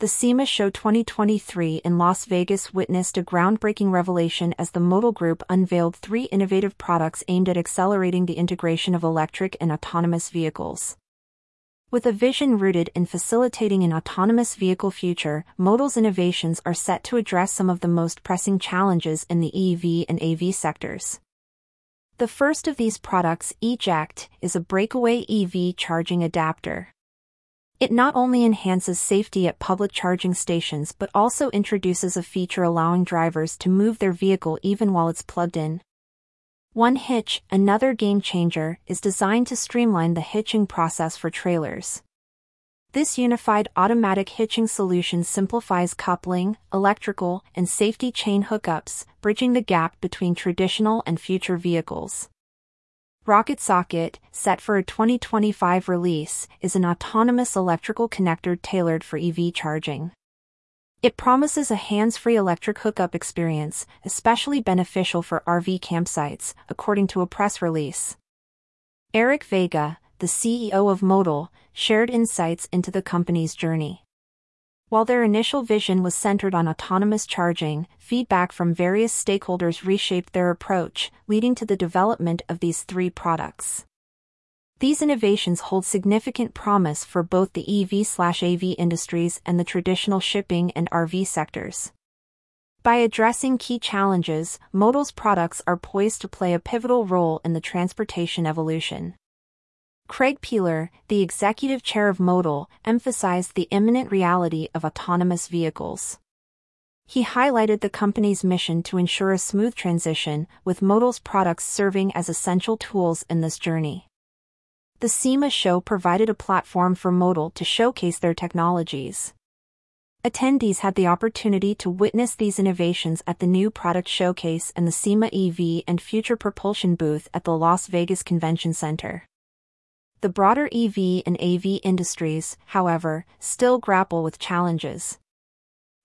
the SEMA Show 2023 in Las Vegas witnessed a groundbreaking revelation as the Modal Group unveiled three innovative products aimed at accelerating the integration of electric and autonomous vehicles. With a vision rooted in facilitating an autonomous vehicle future, Modal's innovations are set to address some of the most pressing challenges in the EV and AV sectors. The first of these products, Eject, is a breakaway EV charging adapter. It not only enhances safety at public charging stations but also introduces a feature allowing drivers to move their vehicle even while it's plugged in. One Hitch, another game changer, is designed to streamline the hitching process for trailers. This unified automatic hitching solution simplifies coupling, electrical, and safety chain hookups, bridging the gap between traditional and future vehicles. Rocket Socket, set for a 2025 release, is an autonomous electrical connector tailored for EV charging. It promises a hands-free electric hookup experience, especially beneficial for RV campsites, according to a press release. Eric Vega, the CEO of Modal, shared insights into the company's journey. While their initial vision was centered on autonomous charging, feedback from various stakeholders reshaped their approach, leading to the development of these three products. These innovations hold significant promise for both the EV/AV industries and the traditional shipping and RV sectors. By addressing key challenges, Modal's products are poised to play a pivotal role in the transportation evolution. Craig Peeler, the executive chair of Modal, emphasized the imminent reality of autonomous vehicles. He highlighted the company's mission to ensure a smooth transition, with Modal's products serving as essential tools in this journey. The SEMA show provided a platform for Modal to showcase their technologies. Attendees had the opportunity to witness these innovations at the new product showcase and the SEMA EV and Future Propulsion booth at the Las Vegas Convention Center. The broader EV and AV industries, however, still grapple with challenges.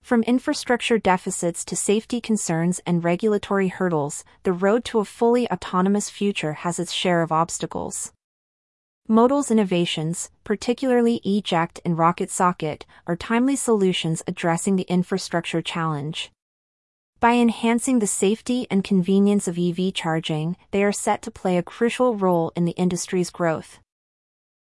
From infrastructure deficits to safety concerns and regulatory hurdles, the road to a fully autonomous future has its share of obstacles. Modal's innovations, particularly Eject and Rocket Socket, are timely solutions addressing the infrastructure challenge. By enhancing the safety and convenience of EV charging, they are set to play a crucial role in the industry's growth.